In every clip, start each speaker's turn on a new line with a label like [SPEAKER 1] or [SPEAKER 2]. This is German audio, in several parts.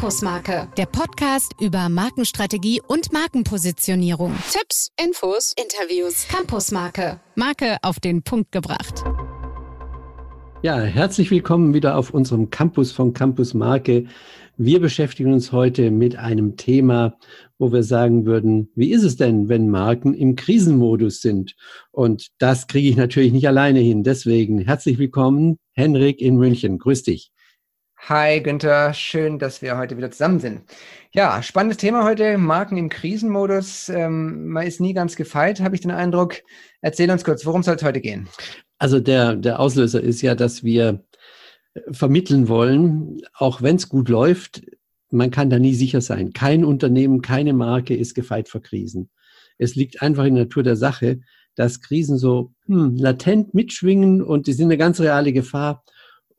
[SPEAKER 1] Campusmarke, der Podcast über Markenstrategie und Markenpositionierung. Tipps, Infos, Interviews. Campusmarke, Marke auf den Punkt gebracht.
[SPEAKER 2] Ja, herzlich willkommen wieder auf unserem Campus von Campus Marke. Wir beschäftigen uns heute mit einem Thema, wo wir sagen würden, wie ist es denn, wenn Marken im Krisenmodus sind? Und das kriege ich natürlich nicht alleine hin. Deswegen herzlich willkommen, Henrik in München. Grüß dich.
[SPEAKER 3] Hi Günther, schön, dass wir heute wieder zusammen sind. Ja, spannendes Thema heute, Marken im Krisenmodus. Ähm, man ist nie ganz gefeit, habe ich den Eindruck. Erzähl uns kurz, worum soll es heute gehen?
[SPEAKER 2] Also der, der Auslöser ist ja, dass wir vermitteln wollen, auch wenn es gut läuft, man kann da nie sicher sein. Kein Unternehmen, keine Marke ist gefeit vor Krisen. Es liegt einfach in der Natur der Sache, dass Krisen so hm, latent mitschwingen und die sind eine ganz reale Gefahr.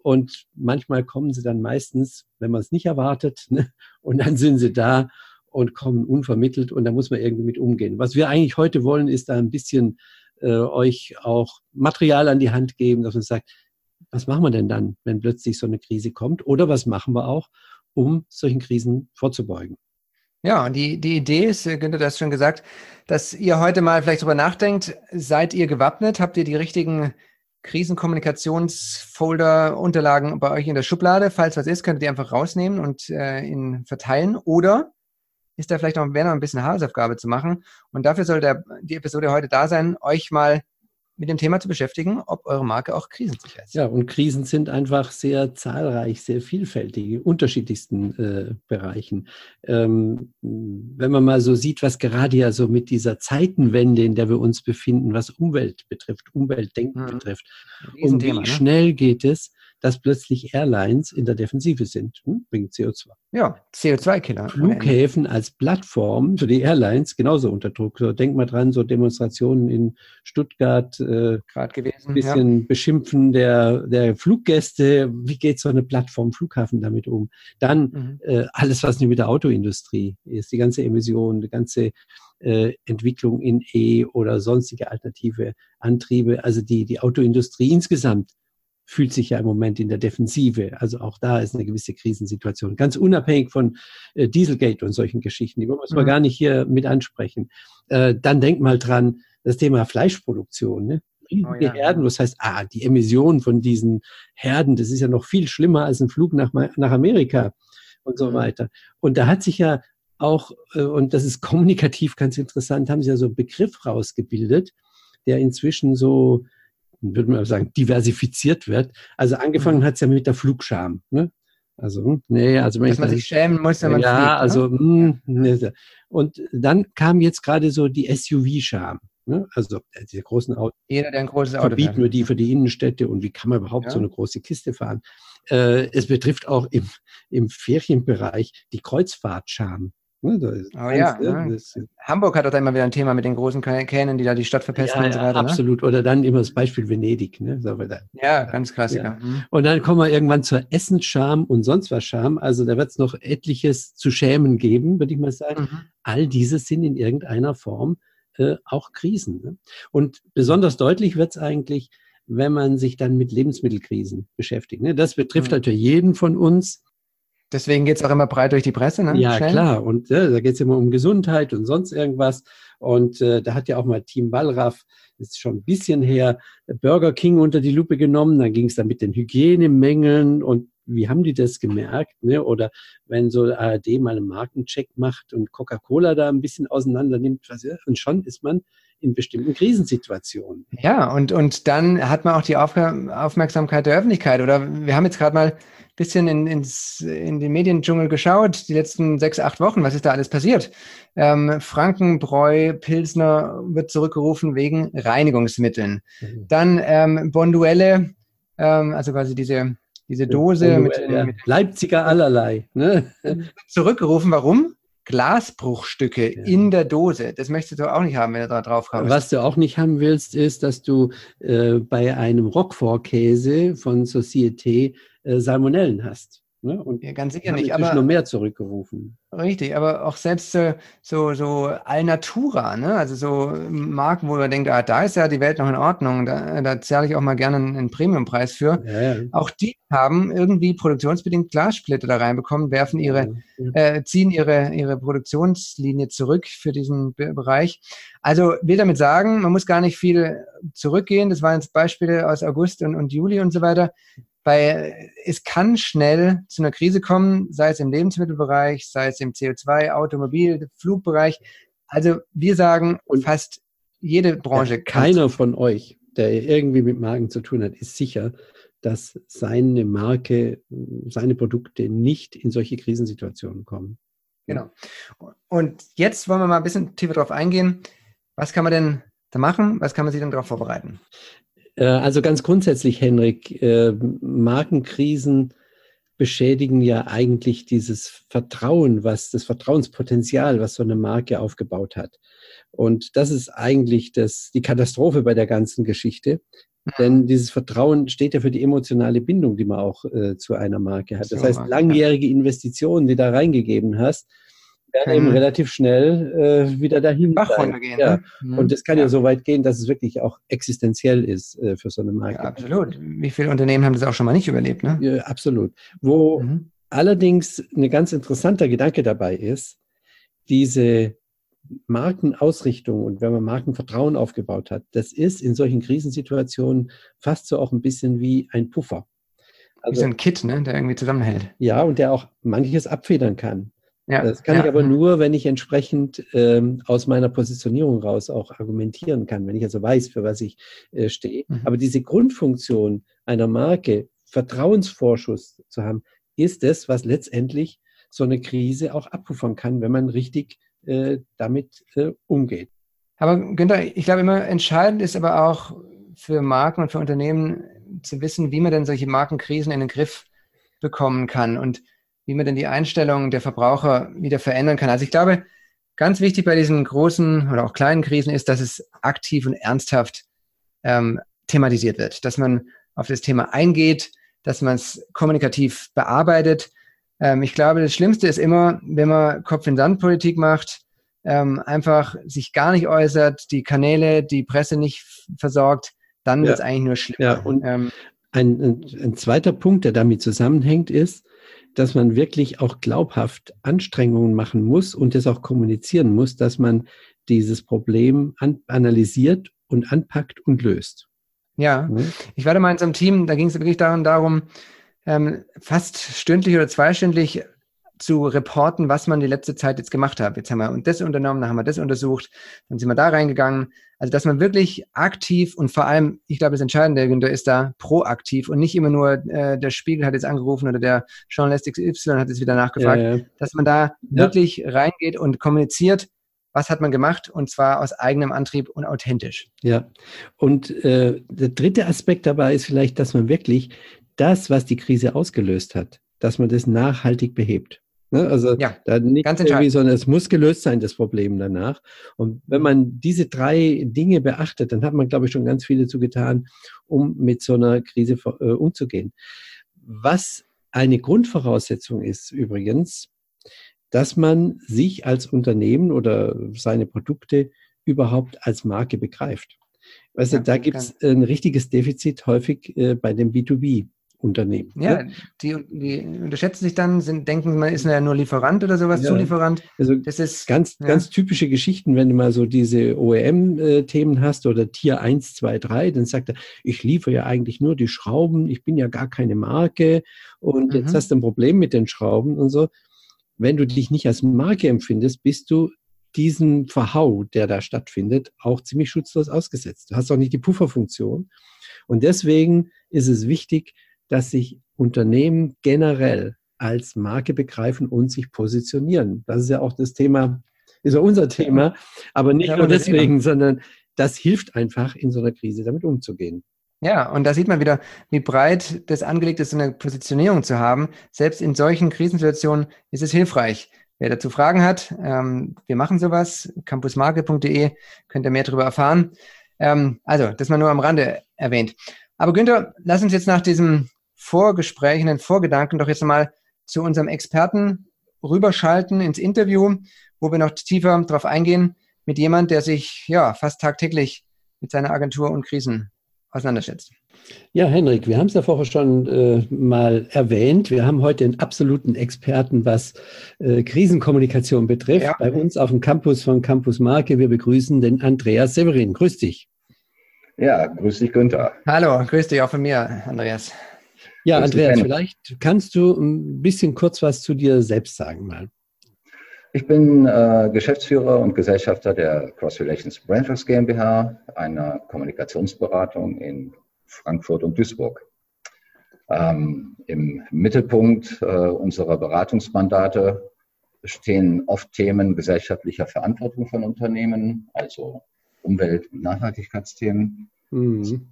[SPEAKER 2] Und manchmal kommen sie dann meistens, wenn man es nicht erwartet, ne? und dann sind sie da und kommen unvermittelt und da muss man irgendwie mit umgehen. Was wir eigentlich heute wollen, ist da ein bisschen äh, euch auch Material an die Hand geben, dass man sagt, was machen wir denn dann, wenn plötzlich so eine Krise kommt? Oder was machen wir auch, um solchen Krisen vorzubeugen?
[SPEAKER 3] Ja, und die, die Idee ist, äh, Günther, du hast schon gesagt, dass ihr heute mal vielleicht darüber nachdenkt, seid ihr gewappnet? Habt ihr die richtigen Krisenkommunikationsfolder, Unterlagen bei euch in der Schublade. Falls was ist, könnt ihr die einfach rausnehmen und äh, ihn verteilen. Oder ist da vielleicht noch, wäre noch ein bisschen Hausaufgabe zu machen. Und dafür soll der, die Episode heute da sein, euch mal mit dem Thema zu beschäftigen, ob eure Marke auch krisensicher ist.
[SPEAKER 2] Ja, und Krisen sind einfach sehr zahlreich, sehr vielfältig, in unterschiedlichsten äh, Bereichen. Ähm, wenn man mal so sieht, was gerade ja so mit dieser Zeitenwende, in der wir uns befinden, was Umwelt betrifft, Umweltdenken mhm. betrifft, und wie ne? schnell geht es, dass plötzlich Airlines in der Defensive sind, hm, wegen CO2.
[SPEAKER 3] Ja, CO2-Killer.
[SPEAKER 2] Flughäfen als Plattform für die Airlines genauso unter Druck. So, denk mal dran, so Demonstrationen in Stuttgart, äh, gerade gewesen, ein bisschen ja. Beschimpfen der, der Fluggäste. Wie geht so eine Plattform Flughafen damit um? Dann mhm. äh, alles, was nicht mit der Autoindustrie ist, die ganze Emission, die ganze äh, Entwicklung in E oder sonstige alternative Antriebe, also die, die Autoindustrie insgesamt fühlt sich ja im Moment in der Defensive. Also auch da ist eine gewisse Krisensituation. Ganz unabhängig von äh, Dieselgate und solchen Geschichten. Die wollen wir mhm. gar nicht hier mit ansprechen. Äh, dann denk mal dran, das Thema Fleischproduktion. Ne? Riesige oh, ja. Herden, was heißt, ah, die Emissionen von diesen Herden, das ist ja noch viel schlimmer als ein Flug nach, nach Amerika und so mhm. weiter. Und da hat sich ja auch, äh, und das ist kommunikativ ganz interessant, haben sie ja so einen Begriff rausgebildet, der inzwischen so würde man sagen, diversifiziert wird. Also angefangen mhm. hat es ja mit der Flugscham. Ne? Also, hm, nee, also
[SPEAKER 3] wenn Dass man sich schämen muss, wenn man
[SPEAKER 2] Ja, fliegt, ne? also, mh, nee. und dann kam jetzt gerade so die SUV-Scham. Ne? Also äh, diese großen Autos.
[SPEAKER 3] Jeder, der ein großes
[SPEAKER 2] Auto verbieten wir die für die Innenstädte und wie kann man überhaupt ja. so eine große Kiste fahren? Äh, es betrifft auch im, im Ferienbereich die Kreuzfahrtscham.
[SPEAKER 3] Ne, oh ja, ne? Hamburg hat da immer wieder ein Thema mit den großen Kähnen, die da die Stadt verpesten
[SPEAKER 2] ja, und so weiter. Ja, ne? absolut. Ne? Oder dann immer das Beispiel Venedig. Ne? So,
[SPEAKER 3] da, ja, ganz Klassiker.
[SPEAKER 2] Ja. Mhm. Und dann kommen wir irgendwann zur Essensscham und sonst was Scham. Also da wird es noch etliches zu schämen geben, würde ich mal sagen. Mhm. All diese sind in irgendeiner Form äh, auch Krisen. Ne? Und besonders deutlich wird es eigentlich, wenn man sich dann mit Lebensmittelkrisen beschäftigt. Ne? Das betrifft mhm. natürlich jeden von uns.
[SPEAKER 3] Deswegen geht es auch immer breit durch die Presse, ne?
[SPEAKER 2] Ja, Schnell. klar. Und äh, da geht es immer um Gesundheit und sonst irgendwas. Und äh, da hat ja auch mal Team Wallraff, das ist schon ein bisschen her, Burger King unter die Lupe genommen. Dann ging es da mit den Hygienemängeln und wie haben die das gemerkt? Ne? Oder wenn so ARD mal einen Markencheck macht und Coca-Cola da ein bisschen auseinander nimmt, was, und schon ist man in bestimmten Krisensituationen.
[SPEAKER 3] Ja, und, und dann hat man auch die Aufmerksamkeit der Öffentlichkeit. Oder wir haben jetzt gerade mal bisschen in, ins, in den Mediendschungel geschaut, die letzten sechs, acht Wochen. Was ist da alles passiert? Ähm, Frankenbräu, Pilsner wird zurückgerufen wegen Reinigungsmitteln. Mhm. Dann ähm, Bonduelle, ähm, also quasi diese, diese Dose
[SPEAKER 2] mit, ja. mit, Leipziger allerlei. Ne?
[SPEAKER 3] Zurückgerufen. Warum? Glasbruchstücke ja. in der Dose. Das möchtest du auch nicht haben, wenn du da drauf kommst.
[SPEAKER 2] Was du auch nicht haben willst, ist, dass du äh, bei einem Roquefort-Käse von Société äh, Salmonellen hast. Ne? Und
[SPEAKER 3] ja, ganz sicher nicht.
[SPEAKER 2] Aber noch mehr zurückgerufen.
[SPEAKER 3] Richtig, aber auch selbst äh, so, so Alnatura, ne? also so Marken, wo man denkt, ah, da ist ja die Welt noch in Ordnung, da, da zahle ich auch mal gerne einen, einen Premiumpreis für. Ja, ja. Auch die haben irgendwie produktionsbedingt Glassplitter da reinbekommen, werfen ihre, äh, ziehen ihre, ihre Produktionslinie zurück für diesen Be Bereich. Also will damit sagen, man muss gar nicht viel zurückgehen. Das waren jetzt Beispiele aus August und, und Juli und so weiter weil es kann schnell zu einer Krise kommen, sei es im Lebensmittelbereich, sei es im CO2, Automobil, Flugbereich. Also wir sagen, und fast jede Branche
[SPEAKER 2] ja, Keiner von euch, der irgendwie mit Marken zu tun hat, ist sicher, dass seine Marke, seine Produkte nicht in solche Krisensituationen kommen.
[SPEAKER 3] Genau. Und jetzt wollen wir mal ein bisschen tiefer drauf eingehen. Was kann man denn da machen? Was kann man sich denn darauf vorbereiten?
[SPEAKER 2] Äh, also ganz grundsätzlich, Henrik, äh, Markenkrisen beschädigen ja eigentlich dieses Vertrauen, was das Vertrauenspotenzial, was so eine Marke aufgebaut hat. Und das ist eigentlich das, die Katastrophe bei der ganzen Geschichte. Denn dieses Vertrauen steht ja für die emotionale Bindung, die man auch äh, zu einer Marke hat. Das heißt, langjährige Investitionen, die da reingegeben hast, werden eben relativ schnell äh, wieder dahin.
[SPEAKER 3] Bach runtergehen.
[SPEAKER 2] Ja. Ne? Mhm. Und das kann ja. ja. so weit gehen, dass es wirklich auch existenziell ist äh, für so eine Marke. Ja,
[SPEAKER 3] absolut. Wie viele Unternehmen haben das auch schon mal nicht überlebt? Ne?
[SPEAKER 2] Ja, absolut. Wo mhm. allerdings ein ganz interessanter Gedanke dabei ist, diese Markenausrichtung und wenn man Markenvertrauen aufgebaut hat, das ist in solchen Krisensituationen fast so auch ein bisschen wie ein Puffer.
[SPEAKER 3] Also, wie so ein Kit, ne, der irgendwie zusammenhält.
[SPEAKER 2] Ja, und der auch manches abfedern kann. Ja, das kann ja. ich aber nur, wenn ich entsprechend ähm, aus meiner Positionierung raus auch argumentieren kann, wenn ich also weiß, für was ich äh, stehe. Mhm. Aber diese Grundfunktion einer Marke, Vertrauensvorschuss zu haben, ist es, was letztendlich so eine Krise auch abpuffern kann, wenn man richtig äh, damit äh, umgeht.
[SPEAKER 3] Aber Günther, ich glaube immer entscheidend ist aber auch für Marken und für Unternehmen zu wissen, wie man denn solche Markenkrisen in den Griff bekommen kann. Und wie man denn die Einstellung der Verbraucher wieder verändern kann. Also ich glaube, ganz wichtig bei diesen großen oder auch kleinen Krisen ist, dass es aktiv und ernsthaft ähm, thematisiert wird, dass man auf das Thema eingeht, dass man es kommunikativ bearbeitet. Ähm, ich glaube, das Schlimmste ist immer, wenn man Kopf-in-Sand-Politik macht, ähm, einfach sich gar nicht äußert, die Kanäle, die Presse nicht versorgt, dann ja. wird es eigentlich nur schlimmer.
[SPEAKER 2] Ja, und ähm, ein, ein, ein zweiter Punkt, der damit zusammenhängt, ist, dass man wirklich auch glaubhaft Anstrengungen machen muss und das auch kommunizieren muss, dass man dieses Problem an, analysiert und anpackt und löst.
[SPEAKER 3] Ja, mhm. ich war da mal in so einem Team, da ging es wirklich darum, darum ähm, fast stündlich oder zweistündlich zu reporten, was man die letzte Zeit jetzt gemacht hat. Jetzt haben wir das unternommen, dann haben wir das untersucht, dann sind wir da reingegangen. Also, dass man wirklich aktiv und vor allem, ich glaube, das Entscheidende, Günther, ist da proaktiv und nicht immer nur, äh, der Spiegel hat jetzt angerufen oder der Journalist XY hat jetzt wieder nachgefragt, ja, ja. dass man da ja. wirklich reingeht und kommuniziert, was hat man gemacht und zwar aus eigenem Antrieb und authentisch.
[SPEAKER 2] Ja, und äh, der dritte Aspekt dabei ist vielleicht, dass man wirklich das, was die Krise ausgelöst hat, dass man das nachhaltig behebt. Ne? Also ja, da nicht ganz irgendwie, sondern es muss gelöst sein, das Problem danach. Und wenn man diese drei Dinge beachtet, dann hat man, glaube ich, schon ganz viel dazu getan, um mit so einer Krise äh, umzugehen. Was eine Grundvoraussetzung ist übrigens, dass man sich als Unternehmen oder seine Produkte überhaupt als Marke begreift. Weißt ja, du, da gibt es ein richtiges Defizit häufig äh, bei dem B2B. Unternehmen.
[SPEAKER 3] Ja, ne? die, die, unterschätzen sich dann, sind, denken, man ist ja nur Lieferant oder sowas, ja. Zulieferant.
[SPEAKER 2] Also das ist ganz, ja. ganz typische Geschichten, wenn du mal so diese OEM-Themen hast oder Tier 1, 2, 3, dann sagt er, ich liefere ja eigentlich nur die Schrauben, ich bin ja gar keine Marke und mhm. jetzt hast du ein Problem mit den Schrauben und so. Wenn du dich nicht als Marke empfindest, bist du diesem Verhau, der da stattfindet, auch ziemlich schutzlos ausgesetzt. Du hast auch nicht die Pufferfunktion. Und deswegen ist es wichtig, dass sich Unternehmen generell als Marke begreifen und sich positionieren. Das ist ja auch das Thema, ist ja unser Thema, aber nicht ja, nur deswegen, Thema. sondern das hilft einfach in so einer Krise damit umzugehen.
[SPEAKER 3] Ja, und da sieht man wieder, wie breit das angelegt ist, so eine Positionierung zu haben. Selbst in solchen Krisensituationen ist es hilfreich. Wer dazu Fragen hat, ähm, wir machen sowas, campusmarke.de, könnt ihr mehr darüber erfahren. Ähm, also, das mal nur am Rande erwähnt. Aber Günther, lass uns jetzt nach diesem Vorgesprächen, den Vorgedanken doch jetzt mal zu unserem Experten rüberschalten ins Interview, wo wir noch tiefer darauf eingehen mit jemand, der sich ja fast tagtäglich mit seiner Agentur und Krisen auseinandersetzt.
[SPEAKER 2] Ja, Henrik, wir haben es ja vorher schon äh, mal erwähnt. Wir haben heute einen absoluten Experten, was äh, Krisenkommunikation betrifft, ja. bei uns auf dem Campus von Campus Marke. Wir begrüßen den Andreas Severin. Grüß dich.
[SPEAKER 4] Ja, grüß dich, Günther.
[SPEAKER 3] Hallo, grüß dich auch von mir, Andreas.
[SPEAKER 2] Ja, Andreas, vielleicht kannst du ein bisschen kurz was zu dir selbst sagen mal.
[SPEAKER 4] Ich bin äh, Geschäftsführer und Gesellschafter der Cross Relations Brandworks GmbH, einer Kommunikationsberatung in Frankfurt und Duisburg. Ähm, Im Mittelpunkt äh, unserer Beratungsmandate stehen oft Themen gesellschaftlicher Verantwortung von Unternehmen, also Umwelt- und Nachhaltigkeitsthemen. Mhm.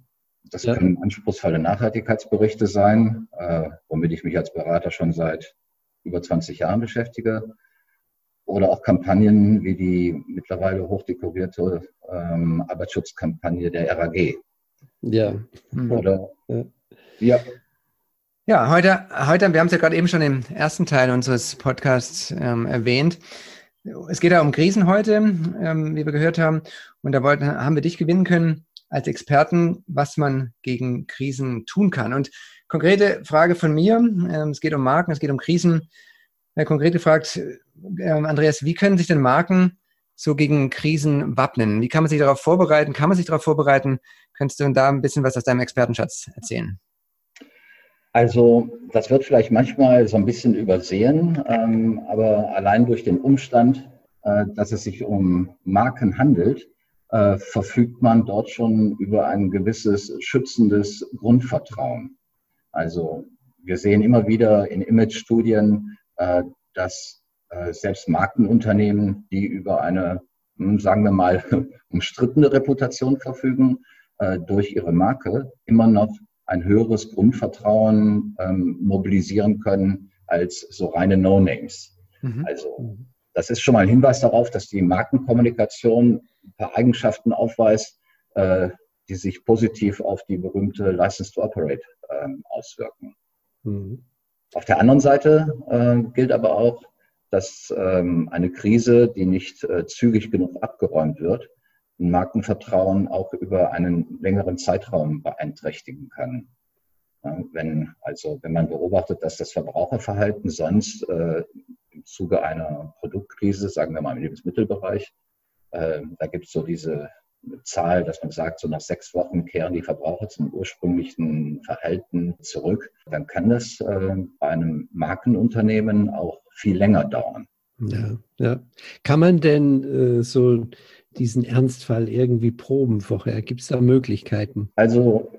[SPEAKER 4] Das ja. können anspruchsvolle Nachhaltigkeitsberichte sein, äh, womit ich mich als Berater schon seit über 20 Jahren beschäftige oder auch Kampagnen wie die mittlerweile hochdekorierte ähm, Arbeitsschutzkampagne der RAG.
[SPEAKER 3] Ja. Mhm. Oder, ja. ja. Ja, heute, heute, wir haben es ja gerade eben schon im ersten Teil unseres Podcasts ähm, erwähnt. Es geht ja um Krisen heute, ähm, wie wir gehört haben. Und da wollten, haben wir dich gewinnen können als Experten, was man gegen Krisen tun kann. Und konkrete Frage von mir, ähm, es geht um Marken, es geht um Krisen. Wer konkret gefragt, ähm, Andreas, wie können sich denn Marken so gegen Krisen wappnen? Wie kann man sich darauf vorbereiten? Kann man sich darauf vorbereiten? Könntest du da ein bisschen was aus deinem Expertenschatz erzählen?
[SPEAKER 4] Also das wird vielleicht manchmal so ein bisschen übersehen, ähm, aber allein durch den Umstand, äh, dass es sich um Marken handelt, äh, verfügt man dort schon über ein gewisses schützendes Grundvertrauen. Also wir sehen immer wieder in Image-Studien, äh, dass äh, selbst Markenunternehmen, die über eine, hm, sagen wir mal, umstrittene Reputation verfügen, äh, durch ihre Marke immer noch ein höheres Grundvertrauen ähm, mobilisieren können als so reine No-Names. Mhm. Also das ist schon mal ein Hinweis darauf, dass die Markenkommunikation ein paar Eigenschaften aufweist, äh, die sich positiv auf die berühmte License to Operate ähm, auswirken. Mhm. Auf der anderen Seite äh, gilt aber auch, dass ähm, eine Krise, die nicht äh, zügig genug abgeräumt wird, ein Markenvertrauen auch über einen längeren Zeitraum beeinträchtigen kann. Ja, wenn, also, wenn man beobachtet, dass das Verbraucherverhalten sonst äh, im Zuge einer Produktkrise, sagen wir mal im Lebensmittelbereich, äh, da gibt es so diese Zahl, dass man sagt, so nach sechs Wochen kehren die Verbraucher zum ursprünglichen Verhalten zurück, dann kann das äh, bei einem Markenunternehmen auch viel länger dauern.
[SPEAKER 2] Ja, ja. Kann man denn äh, so diesen Ernstfall irgendwie proben vorher? Gibt es da Möglichkeiten?
[SPEAKER 4] Also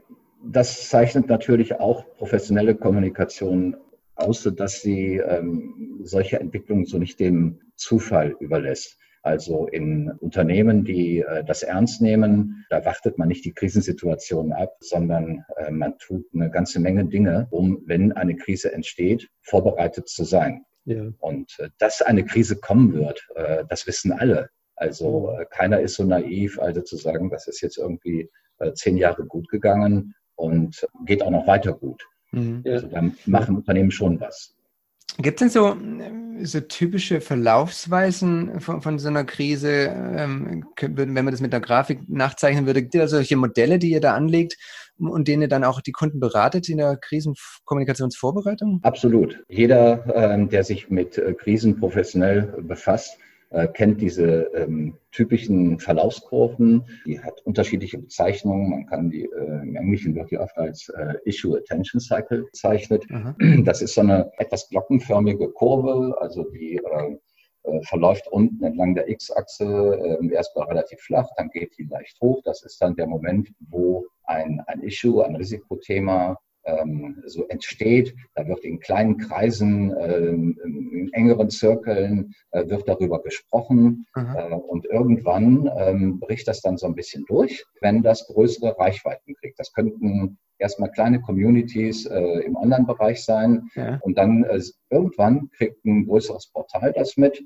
[SPEAKER 4] das zeichnet natürlich auch professionelle Kommunikation aus, dass sie ähm, solche Entwicklungen so nicht dem Zufall überlässt. Also in Unternehmen, die äh, das ernst nehmen, da wartet man nicht die Krisensituation ab, sondern äh, man tut eine ganze Menge Dinge, um, wenn eine Krise entsteht, vorbereitet zu sein. Ja. Und äh, dass eine Krise kommen wird, das wissen alle. Also keiner ist so naiv, also zu sagen, das ist jetzt irgendwie zehn Jahre gut gegangen und geht auch noch weiter gut. Mhm. Also da machen Unternehmen schon was.
[SPEAKER 3] Gibt es denn so, so typische Verlaufsweisen von, von so einer Krise, ähm, wenn man das mit einer Grafik nachzeichnen würde? Gibt es da solche Modelle, die ihr da anlegt und denen ihr dann auch die Kunden beratet in der Krisenkommunikationsvorbereitung?
[SPEAKER 4] Absolut. Jeder, ähm, der sich mit äh, Krisen professionell befasst, äh, kennt diese ähm, typischen Verlaufskurven. Die hat unterschiedliche Bezeichnungen. Man kann die, äh, im Englischen wird die oft als äh, Issue Attention Cycle bezeichnet. Mhm. Das ist so eine etwas glockenförmige Kurve, also die äh, äh verläuft unten entlang der X-Achse äh, erstmal relativ flach, dann geht die leicht hoch. Das ist dann der Moment, wo ein, ein Issue, ein Risikothema ähm, so entsteht. Da wird in kleinen Kreisen, ähm, in engeren Zirkeln äh, wird darüber gesprochen äh, und irgendwann ähm, bricht das dann so ein bisschen durch, wenn das größere Reichweiten kriegt. Das könnten erstmal kleine Communities äh, im Online-Bereich sein ja. und dann äh, irgendwann kriegt ein größeres Portal das mit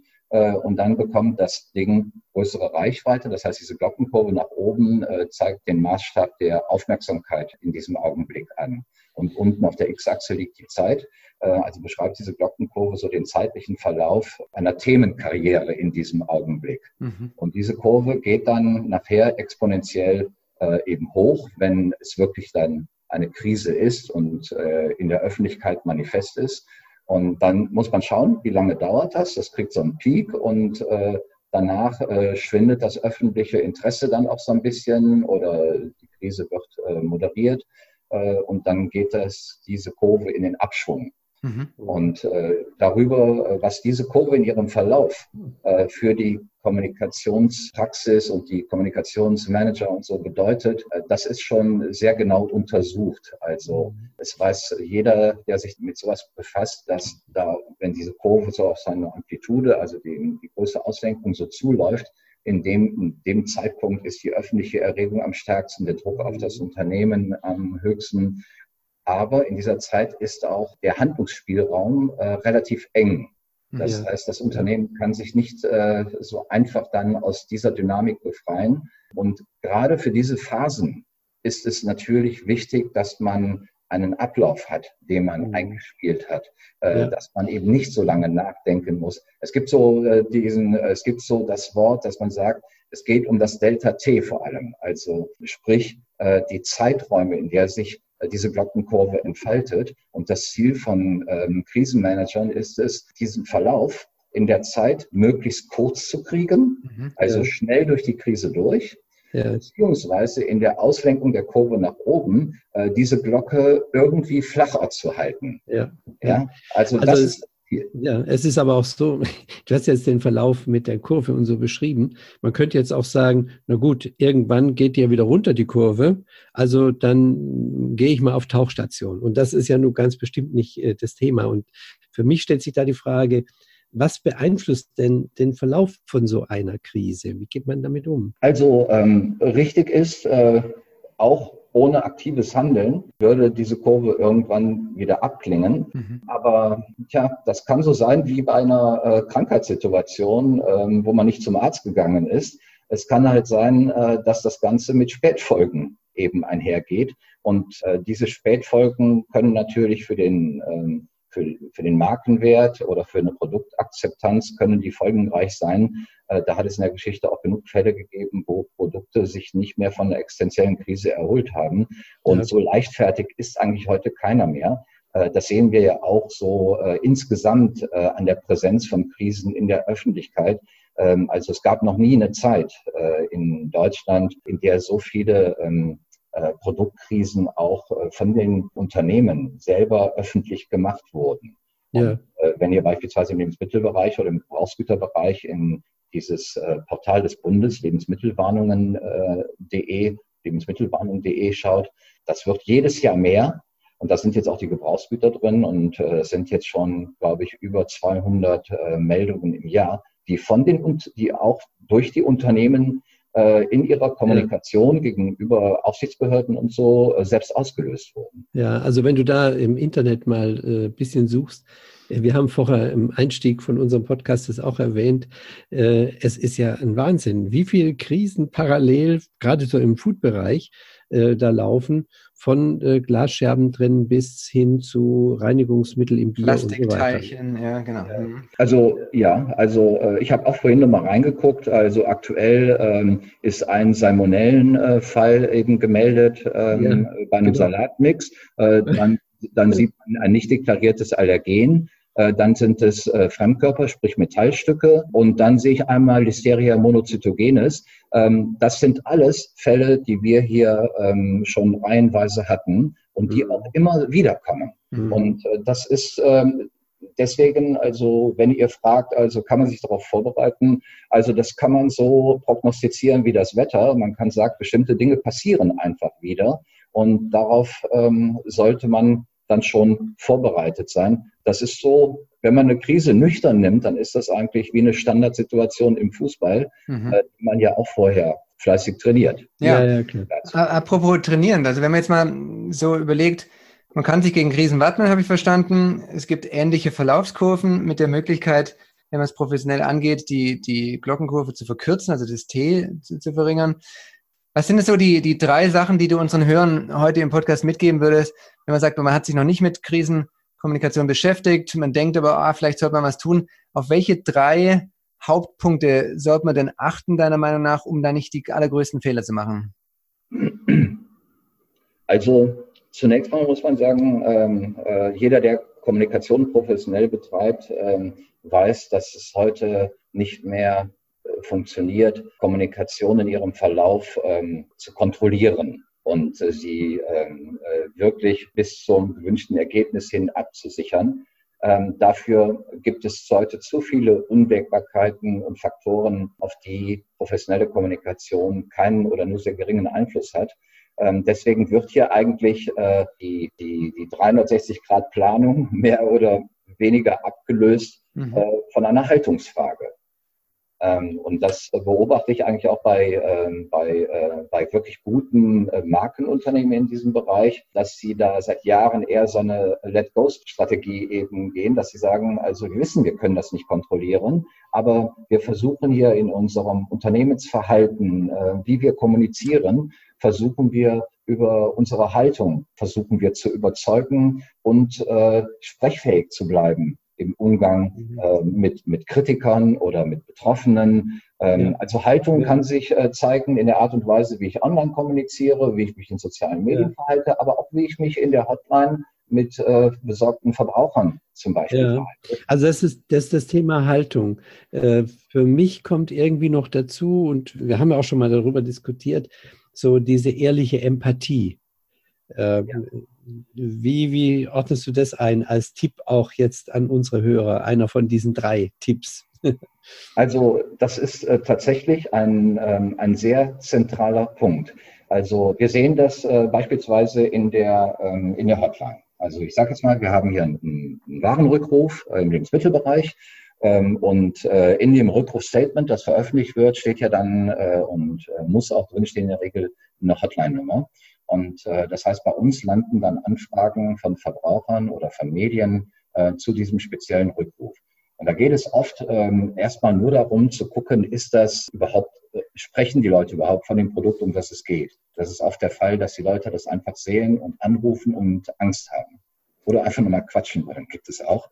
[SPEAKER 4] und dann bekommt das Ding größere Reichweite. Das heißt, diese Glockenkurve nach oben äh, zeigt den Maßstab der Aufmerksamkeit in diesem Augenblick an. Und unten auf der X-Achse liegt die Zeit. Äh, also beschreibt diese Glockenkurve so den zeitlichen Verlauf einer Themenkarriere in diesem Augenblick. Mhm. Und diese Kurve geht dann nachher exponentiell äh, eben hoch, wenn es wirklich dann eine Krise ist und äh, in der Öffentlichkeit manifest ist. Und dann muss man schauen, wie lange dauert das. Das kriegt so einen Peak und äh, danach äh, schwindet das öffentliche Interesse dann auch so ein bisschen oder die Krise wird äh, moderiert äh, und dann geht das, diese Kurve in den Abschwung. Mhm. Und äh, darüber, äh, was diese Kurve in ihrem Verlauf äh, für die Kommunikationspraxis und die Kommunikationsmanager und so bedeutet, äh, das ist schon sehr genau untersucht. Also es weiß jeder, der sich mit sowas befasst, dass da, wenn diese Kurve so auf seine Amplitude, also die, die große Auslenkung so zuläuft, in dem, in dem Zeitpunkt ist die öffentliche Erregung am stärksten, der Druck auf das Unternehmen am höchsten aber in dieser Zeit ist auch der Handlungsspielraum äh, relativ eng. Das ja. heißt, das Unternehmen kann sich nicht äh, so einfach dann aus dieser Dynamik befreien. Und gerade für diese Phasen ist es natürlich wichtig, dass man einen Ablauf hat, den man mhm. eingespielt hat, äh, ja. dass man eben nicht so lange nachdenken muss. Es gibt so äh, diesen, äh, es gibt so das Wort, dass man sagt, es geht um das Delta T vor allem, also sprich äh, die Zeiträume, in der sich diese Glockenkurve entfaltet. Und das Ziel von ähm, Krisenmanagern ist es, diesen Verlauf in der Zeit möglichst kurz zu kriegen, mhm, also ja. schnell durch die Krise durch, ja. beziehungsweise in der Auslenkung der Kurve nach oben äh, diese Glocke irgendwie flacher zu halten.
[SPEAKER 2] Ja, ja? Also, also das ist ja, es ist aber auch so, du hast jetzt den Verlauf mit der Kurve und so beschrieben. Man könnte jetzt auch sagen, na gut, irgendwann geht die ja wieder runter, die Kurve. Also dann gehe ich mal auf Tauchstation. Und das ist ja nun ganz bestimmt nicht äh, das Thema. Und für mich stellt sich da die Frage, was beeinflusst denn den Verlauf von so einer Krise? Wie geht man damit um?
[SPEAKER 4] Also ähm, richtig ist, äh, auch ohne aktives Handeln würde diese Kurve irgendwann wieder abklingen. Mhm. Aber tja, das kann so sein wie bei einer äh, Krankheitssituation, ähm, wo man nicht zum Arzt gegangen ist. Es kann halt sein, äh, dass das Ganze mit Spätfolgen eben einhergeht. Und äh, diese Spätfolgen können natürlich für den ähm, für, für den Markenwert oder für eine Produktakzeptanz können die folgenreich sein. Äh, da hat es in der Geschichte auch genug Fälle gegeben, wo Produkte sich nicht mehr von der existenziellen Krise erholt haben. Und ja. so leichtfertig ist eigentlich heute keiner mehr. Äh, das sehen wir ja auch so äh, insgesamt an der Präsenz von Krisen in der Öffentlichkeit. Ähm, also es gab noch nie eine Zeit in Deutschland, in der so viele ähm, äh, Produktkrisen auch äh, von den Unternehmen selber öffentlich gemacht wurden. Ja. Und, äh, wenn ihr beispielsweise im Lebensmittelbereich oder im Gebrauchsgüterbereich in dieses Portal des Bundes, lebensmittelwarnungen.de, lebensmittelwarnung.de schaut, das wird jedes Jahr mehr. Und da sind jetzt auch die Gebrauchsgüter drin und äh, sind jetzt schon, glaube ich, über 200 äh, Meldungen im Jahr, die von den, die auch durch die Unternehmen äh, in ihrer Kommunikation ja. gegenüber Aufsichtsbehörden und so äh, selbst ausgelöst wurden.
[SPEAKER 2] Ja, also wenn du da im Internet mal ein äh, bisschen suchst, wir haben vorher im Einstieg von unserem Podcast das auch erwähnt. Es ist ja ein Wahnsinn, wie viele Krisen parallel, gerade so im Food-Bereich, da laufen von äh, Glasscherben drin bis hin zu Reinigungsmittel im Bier
[SPEAKER 3] Plastikteilchen, so ja, genau. Mhm.
[SPEAKER 4] Also ja, also äh, ich habe auch vorhin noch mal reingeguckt. Also aktuell ähm, ist ein Salmonellenfall äh, eben gemeldet ähm, ja, bei einem genau. Salatmix. Äh, dann, dann sieht man ein nicht deklariertes Allergen. Äh, dann sind es äh, Fremdkörper, sprich Metallstücke. Und dann sehe ich einmal Listeria monocytogenes. Ähm, das sind alles Fälle, die wir hier ähm, schon reihenweise hatten und die mhm. auch immer wieder kommen. Mhm. Und äh, das ist ähm, deswegen, also wenn ihr fragt, also kann man sich darauf vorbereiten, also das kann man so prognostizieren wie das Wetter. Man kann sagen, bestimmte Dinge passieren einfach wieder. Und darauf sollte man dann schon vorbereitet sein. Das ist so, wenn man eine Krise nüchtern nimmt, dann ist das eigentlich wie eine Standardsituation im Fußball, mhm. äh, die man ja auch vorher fleißig trainiert.
[SPEAKER 3] Ja, ja, ja klar. Apropos trainieren, also wenn man jetzt mal so überlegt, man kann sich gegen Krisen wappnen, habe ich verstanden. Es gibt ähnliche Verlaufskurven mit der Möglichkeit, wenn man es professionell angeht, die, die Glockenkurve zu verkürzen, also das T zu, zu verringern. Was sind es so die, die drei Sachen, die du unseren Hörern heute im Podcast mitgeben würdest, wenn man sagt, man hat sich noch nicht mit Krisenkommunikation beschäftigt, man denkt aber, ah, vielleicht sollte man was tun. Auf welche drei Hauptpunkte sollte man denn achten, deiner Meinung nach, um da nicht die allergrößten Fehler zu machen?
[SPEAKER 4] Also zunächst mal muss man sagen, ähm, äh, jeder, der Kommunikation professionell betreibt, ähm, weiß, dass es heute nicht mehr äh, funktioniert, Kommunikation in ihrem Verlauf ähm, zu kontrollieren und äh, sie ähm, äh, wirklich bis zum gewünschten Ergebnis hin abzusichern. Ähm, dafür gibt es heute zu viele Unwägbarkeiten und Faktoren, auf die professionelle Kommunikation keinen oder nur sehr geringen Einfluss hat. Ähm, deswegen wird hier eigentlich äh, die, die, die 360-Grad-Planung mehr oder weniger abgelöst mhm. äh, von einer Haltungsfrage. Ähm, und das beobachte ich eigentlich auch bei, ähm, bei, äh, bei wirklich guten äh, Markenunternehmen in diesem Bereich, dass sie da seit Jahren eher so eine Let-Go-Strategie eben gehen, dass sie sagen, also wir wissen, wir können das nicht kontrollieren, aber wir versuchen hier in unserem Unternehmensverhalten, äh, wie wir kommunizieren, versuchen wir über unsere Haltung, versuchen wir zu überzeugen und äh, sprechfähig zu bleiben im Umgang mhm. äh, mit, mit Kritikern oder mit Betroffenen. Ähm, ja. Also Haltung ja. kann sich äh, zeigen in der Art und Weise, wie ich online kommuniziere, wie ich mich in sozialen Medien ja. verhalte, aber auch wie ich mich in der Hotline mit äh, besorgten Verbrauchern zum Beispiel
[SPEAKER 2] verhalte. Also das ist, das ist das Thema Haltung. Äh, für mich kommt irgendwie noch dazu, und wir haben ja auch schon mal darüber diskutiert, so diese ehrliche Empathie. Äh, ja. Wie, wie ordnest du das ein als Tipp auch jetzt an unsere Hörer, einer von diesen drei Tipps?
[SPEAKER 4] Also das ist äh, tatsächlich ein, ähm, ein sehr zentraler Punkt. Also wir sehen das äh, beispielsweise in der, ähm, in der Hotline. Also ich sage jetzt mal, wir haben hier einen, einen Warenrückruf äh, im Lebensmittelbereich ähm, und äh, in dem Rückrufstatement, das veröffentlicht wird, steht ja dann äh, und äh, muss auch drinstehen in der Regel eine Hotline-Nummer. Und äh, das heißt, bei uns landen dann Anfragen von Verbrauchern oder von Medien äh, zu diesem speziellen Rückruf. Und da geht es oft ähm, erstmal nur darum zu gucken, ist das überhaupt, äh, sprechen die Leute überhaupt von dem Produkt, um das es geht. Das ist oft der Fall, dass die Leute das einfach sehen und anrufen und Angst haben. Oder einfach nur mal quatschen, weil dann gibt es auch.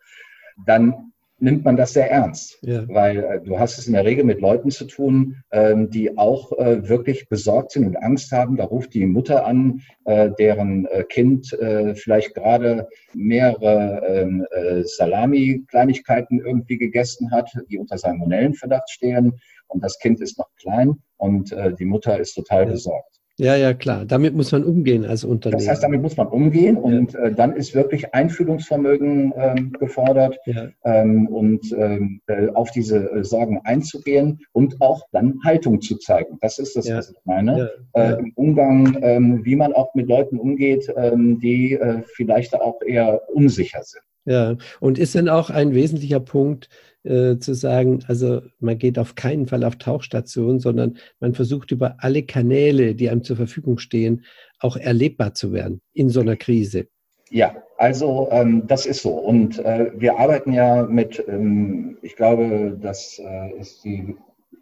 [SPEAKER 4] Dann nimmt man das sehr ernst, ja. weil äh, du hast es in der Regel mit Leuten zu tun, ähm, die auch äh, wirklich besorgt sind und Angst haben. Da ruft die Mutter an, äh, deren Kind vielleicht gerade mehrere ähm, äh, Salami-Kleinigkeiten irgendwie gegessen hat, die unter Salmonellenverdacht stehen und das Kind ist noch klein und die Mutter ist total ja. besorgt.
[SPEAKER 2] Ja, ja, klar. Damit muss man umgehen als Unternehmen.
[SPEAKER 4] Das heißt, damit muss man umgehen und ja. äh, dann ist wirklich Einfühlungsvermögen ähm, gefordert ja. ähm, und ähm, äh, auf diese äh, Sorgen einzugehen und auch dann Haltung zu zeigen. Das ist das, ja. was ich meine. Äh, Im Umgang, ähm, wie man auch mit Leuten umgeht, ähm, die äh, vielleicht auch eher unsicher sind.
[SPEAKER 2] Ja, und ist dann auch ein wesentlicher Punkt, äh, zu sagen, also man geht auf keinen Fall auf Tauchstation, sondern man versucht über alle Kanäle, die einem zur Verfügung stehen, auch erlebbar zu werden in so einer Krise.
[SPEAKER 4] Ja, also ähm, das ist so. Und äh, wir arbeiten ja mit, ähm, ich glaube, das äh, ist die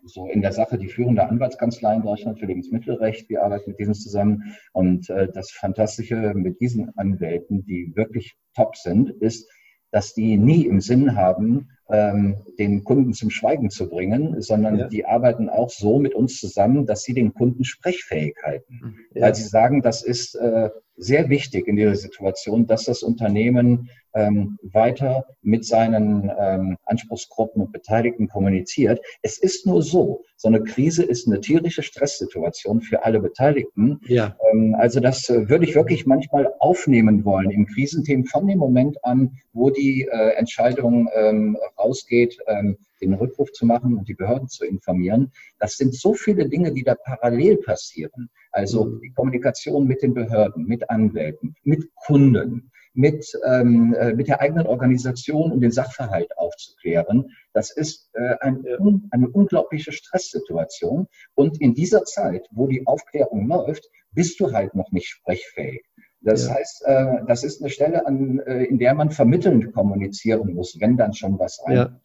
[SPEAKER 4] so in der Sache die führende Anwaltskanzlei in Deutschland für Lebensmittelrecht. Wir arbeiten mit denen zusammen. Und äh, das Fantastische mit diesen Anwälten, die wirklich top sind, ist, dass die nie im Sinn haben, ähm, den Kunden zum Schweigen zu bringen, sondern ja. die arbeiten auch so mit uns zusammen, dass sie den Kunden Sprechfähig halten. Mhm. Ja. Weil sie sagen, das ist äh, sehr wichtig in dieser Situation, dass das Unternehmen ähm, weiter mit seinen ähm, Anspruchsgruppen und Beteiligten kommuniziert. Es ist nur so, so eine Krise ist eine tierische Stresssituation für alle Beteiligten. Ja. Ähm, also das äh, würde ich wirklich manchmal aufnehmen wollen im Krisenthemen von dem Moment an, wo die äh, Entscheidung ähm, rausgeht, ähm, den Rückruf zu machen und die Behörden zu informieren. Das sind so viele Dinge, die da parallel passieren. Also mhm. die Kommunikation mit den Behörden, mit Anwälten, mit Kunden, mit, ähm, äh, mit der eigenen Organisation um den Sachverhalt aufzuklären. Das ist äh, ein, eine unglaubliche Stresssituation. Und in dieser Zeit, wo die Aufklärung läuft, bist du halt noch nicht sprechfähig. Das ja. heißt, äh, das ist eine Stelle, an, äh, in der man vermittelnd kommunizieren muss, wenn dann schon was
[SPEAKER 2] rein. Ja.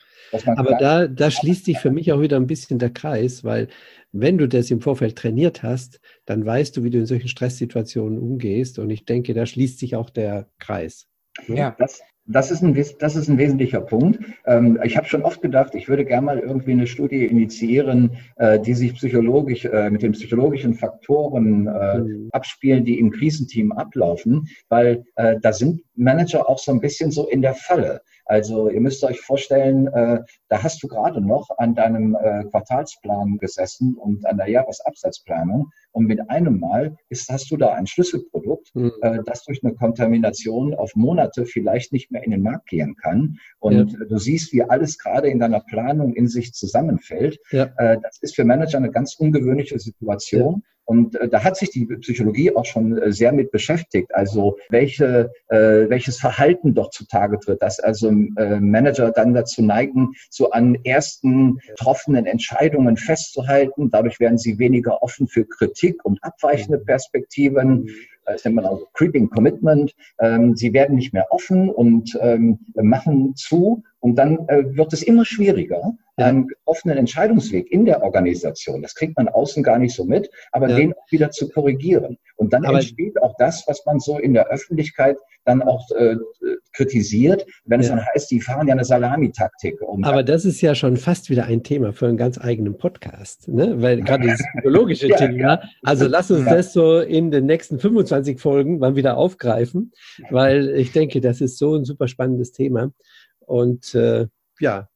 [SPEAKER 2] Aber da, da schließt sich für mich auch wieder ein bisschen der Kreis, weil wenn du das im Vorfeld trainiert hast, dann weißt du, wie du in solchen Stresssituationen umgehst. Und ich denke, da schließt sich auch der Kreis.
[SPEAKER 4] Ne? Ja, das, das ist, ein, das ist ein wesentlicher Punkt. Ähm, ich habe schon oft gedacht, ich würde gerne mal irgendwie eine Studie initiieren, äh, die sich psychologisch äh, mit den psychologischen Faktoren äh, mhm. abspielen, die im Krisenteam ablaufen, weil da sind Manager auch so ein bisschen so in der Falle. Also ihr müsst euch vorstellen, äh, da hast du gerade noch an deinem äh, Quartalsplan gesessen und an der Jahresabsatzplanung und mit einem Mal ist, hast du da ein Schlüsselprodukt, mhm. äh, das durch eine Kontamination auf Monate vielleicht nicht mehr in den Markt gehen kann. Und ja. du siehst, wie alles gerade in deiner Planung in sich zusammenfällt. Ja. Äh, das ist für Manager eine ganz ungewöhnliche Situation. Ja. Und äh, da hat sich die Psychologie auch schon äh, sehr mit beschäftigt. Also welche, äh, welches Verhalten doch zutage tritt, dass also äh, Manager dann dazu neigen, so an ersten getroffenen Entscheidungen festzuhalten. Dadurch werden sie weniger offen für Kritik und abweichende Perspektiven das nennt man also Creeping Commitment. Ähm, sie werden nicht mehr offen und ähm, machen zu und dann äh, wird es immer schwieriger, ja. einen offenen Entscheidungsweg in der Organisation, das kriegt man außen gar nicht so mit, aber ja. den auch wieder zu korrigieren. Und dann aber entsteht auch das, was man so in der Öffentlichkeit dann auch äh, kritisiert, wenn ja. es dann heißt, die fahren ja eine Salamitaktik.
[SPEAKER 2] Um aber das ist ja schon fast wieder ein Thema für einen ganz eigenen Podcast, ne? weil gerade das psychologische Thema, also lass uns das so in den nächsten 25 Folgen mal wieder aufgreifen, weil ich denke, das ist so ein super spannendes Thema. Und äh, ja,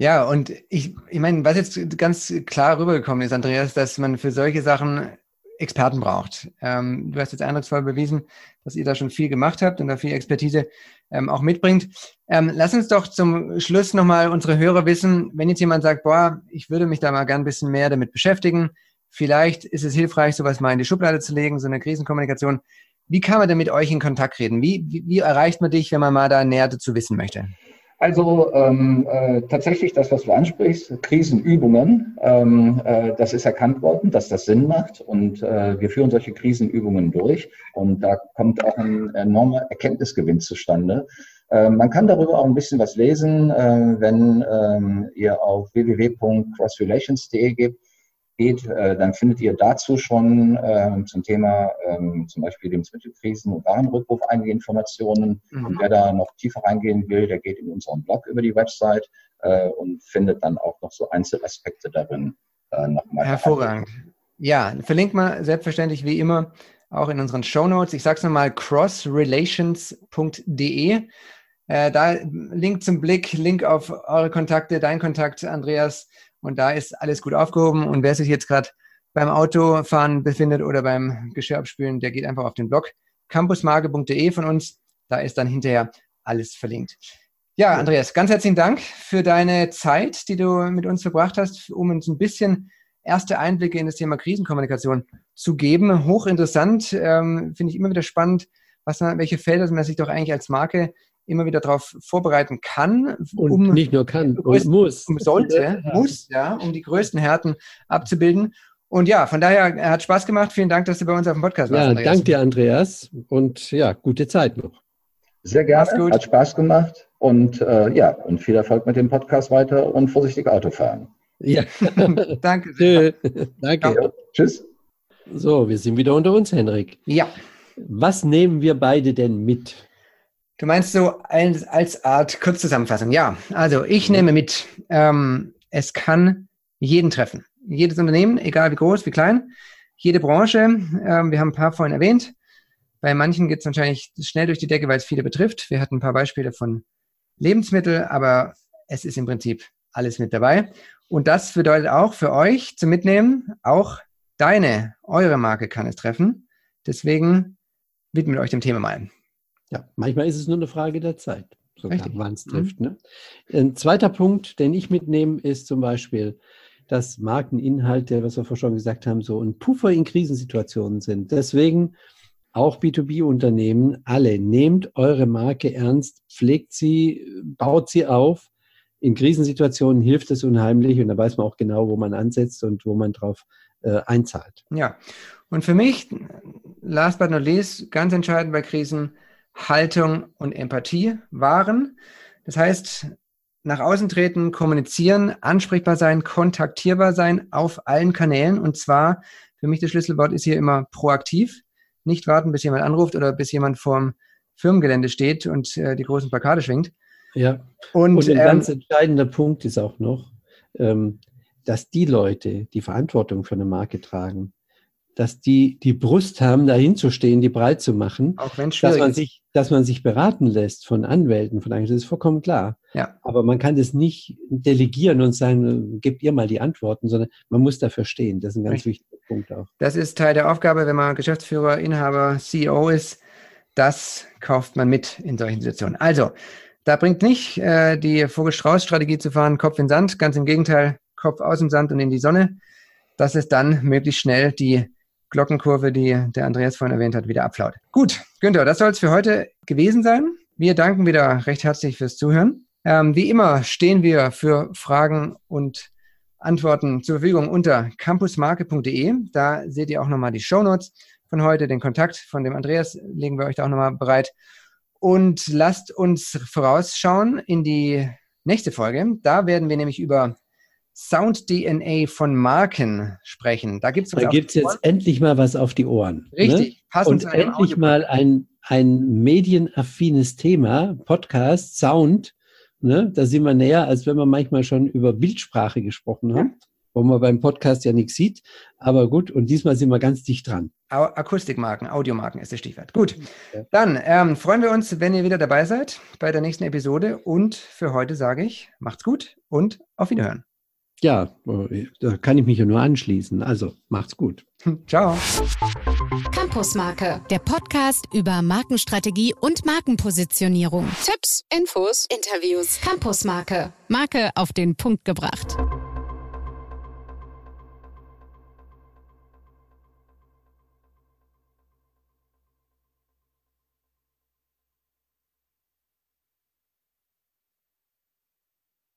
[SPEAKER 3] ja, und ich, ich meine, was jetzt ganz klar rübergekommen ist, Andreas, dass man für solche Sachen Experten braucht. Ähm, du hast jetzt eindrucksvoll bewiesen, dass ihr da schon viel gemacht habt und da viel Expertise ähm, auch mitbringt. Ähm, lass uns doch zum Schluss nochmal unsere Hörer wissen, wenn jetzt jemand sagt, boah, ich würde mich da mal gern ein bisschen mehr damit beschäftigen, vielleicht ist es hilfreich, sowas mal in die Schublade zu legen, so eine Krisenkommunikation. Wie kann man denn mit euch in Kontakt treten? Wie, wie, wie erreicht man dich, wenn man mal da näher dazu wissen möchte?
[SPEAKER 4] Also ähm, äh, tatsächlich das, was du ansprichst, Krisenübungen, ähm, äh, das ist erkannt worden, dass das Sinn macht und äh, wir führen solche Krisenübungen durch und da kommt auch ein enormer Erkenntnisgewinn zustande. Äh, man kann darüber auch ein bisschen was lesen, äh, wenn ähm, ihr auf www.crossrelations.de gebt geht, äh, dann findet ihr dazu schon äh, zum Thema ähm, zum Beispiel Lebensmittelkrisen und Warenrückruf einige Informationen. Mhm. Und wer da noch tiefer reingehen will, der geht in unseren Blog über die Website äh, und findet dann auch noch so Einzelaspekte darin
[SPEAKER 3] äh, nochmal. Hervorragend. Ja, verlinkt mal selbstverständlich wie immer auch in unseren Show Notes. Ich sage es nochmal, crossrelations.de. Da Link zum Blick, Link auf eure Kontakte, dein Kontakt, Andreas, und da ist alles gut aufgehoben. Und wer sich jetzt gerade beim Autofahren befindet oder beim Geschirr abspülen, der geht einfach auf den Blog campusmarke.de von uns. Da ist dann hinterher alles verlinkt. Ja, Andreas, ganz herzlichen Dank für deine Zeit, die du mit uns verbracht hast, um uns ein bisschen erste Einblicke in das Thema Krisenkommunikation zu geben. Hochinteressant, ähm, finde ich immer wieder spannend, was man, welche Felder man sich doch eigentlich als Marke immer wieder darauf vorbereiten kann.
[SPEAKER 2] Und um nicht nur kann, größten, muss.
[SPEAKER 3] Sollte, ja. muss, ja, um die größten Härten abzubilden. Und ja, von daher er hat Spaß gemacht. Vielen Dank, dass du bei uns auf dem Podcast
[SPEAKER 2] warst. Ja, Andreas. danke dir, Andreas. Und ja, gute Zeit noch.
[SPEAKER 4] Sehr gerne. Hat Spaß gemacht. Und äh, ja, und viel Erfolg mit dem Podcast weiter und vorsichtig Auto fahren.
[SPEAKER 2] Ja,
[SPEAKER 3] danke.
[SPEAKER 2] Sehr. danke. Ja,
[SPEAKER 4] tschüss.
[SPEAKER 2] So, wir sind wieder unter uns, Henrik.
[SPEAKER 3] Ja.
[SPEAKER 2] Was nehmen wir beide denn mit?
[SPEAKER 3] Du meinst so als, als Art Kurzzusammenfassung. Ja, also ich mhm. nehme mit, ähm, es kann jeden treffen. Jedes Unternehmen, egal wie groß, wie klein, jede Branche. Ähm, wir haben ein paar vorhin erwähnt. Bei manchen geht es wahrscheinlich schnell durch die Decke, weil es viele betrifft. Wir hatten ein paar Beispiele von Lebensmitteln, aber es ist im Prinzip alles mit dabei. Und das bedeutet auch für euch zu mitnehmen, auch deine, eure Marke kann es treffen. Deswegen widmet euch dem Thema mal.
[SPEAKER 2] Ja, manchmal ist es nur eine Frage der Zeit, wann es mhm. trifft. Ne? Ein zweiter Punkt, den ich mitnehme, ist zum Beispiel, dass Markeninhalte, was wir vorhin schon gesagt haben, so ein Puffer in Krisensituationen sind. Deswegen auch B2B-Unternehmen, alle, nehmt eure Marke ernst, pflegt sie, baut sie auf. In Krisensituationen hilft es unheimlich und da weiß man auch genau, wo man ansetzt und wo man drauf äh, einzahlt.
[SPEAKER 3] Ja, Und für mich, last but not least, ganz entscheidend bei Krisen, Haltung und Empathie waren. Das heißt, nach außen treten, kommunizieren, ansprechbar sein, kontaktierbar sein auf allen Kanälen. Und zwar, für mich das Schlüsselwort ist hier immer proaktiv. Nicht warten, bis jemand anruft oder bis jemand vorm Firmengelände steht und äh, die großen Plakate schwingt.
[SPEAKER 2] Ja. Und, und ein ähm, ganz entscheidender Punkt ist auch noch, ähm, dass die Leute, die Verantwortung für eine Marke tragen, dass die die Brust haben, dahin zu stehen, die breit zu machen,
[SPEAKER 3] auch wenn
[SPEAKER 2] dass man sich, dass man sich beraten lässt von Anwälten, von eigentlich, das ist vollkommen klar.
[SPEAKER 3] Ja.
[SPEAKER 2] Aber man kann das nicht delegieren und sagen, gebt ihr mal die Antworten, sondern man muss dafür stehen. Das ist ein ganz Richtig. wichtiger Punkt auch.
[SPEAKER 3] Das ist Teil der Aufgabe, wenn man Geschäftsführer, Inhaber, CEO ist. Das kauft man mit in solchen Situationen. Also, da bringt nicht äh, die Vogel-Strauß-Strategie zu fahren, Kopf in Sand. Ganz im Gegenteil, Kopf aus dem Sand und in die Sonne. Das ist dann möglichst schnell die Glockenkurve, die der Andreas vorhin erwähnt hat, wieder abflaut. Gut, Günther, das soll es für heute gewesen sein. Wir danken wieder recht herzlich fürs Zuhören. Ähm, wie immer stehen wir für Fragen und Antworten zur Verfügung unter campusmarke.de. Da seht ihr auch nochmal die Shownotes von heute. Den Kontakt von dem Andreas legen wir euch da auch nochmal bereit. Und lasst uns vorausschauen in die nächste Folge. Da werden wir nämlich über Sound-DNA von Marken sprechen.
[SPEAKER 2] Da gibt es Da gibt es jetzt endlich mal was auf die Ohren.
[SPEAKER 3] Ne? Richtig.
[SPEAKER 2] Ne? Passend Und endlich mal ein, ein medienaffines Thema, Podcast, Sound. Ne? Da sind wir näher, als wenn wir manchmal schon über Bildsprache gesprochen haben. Ja. Wo man beim Podcast ja nichts sieht. Aber gut, und diesmal sind wir ganz dicht dran.
[SPEAKER 3] Akustikmarken, Audiomarken ist das Stichwort. Gut, dann ähm, freuen wir uns, wenn ihr wieder dabei seid bei der nächsten Episode. Und für heute sage ich, macht's gut und auf Wiederhören.
[SPEAKER 2] Ja, da kann ich mich ja nur anschließen. Also macht's gut.
[SPEAKER 3] Ciao.
[SPEAKER 1] Campusmarke, der Podcast über Markenstrategie und Markenpositionierung. Tipps, Infos, Interviews. Campusmarke, Marke auf den Punkt gebracht.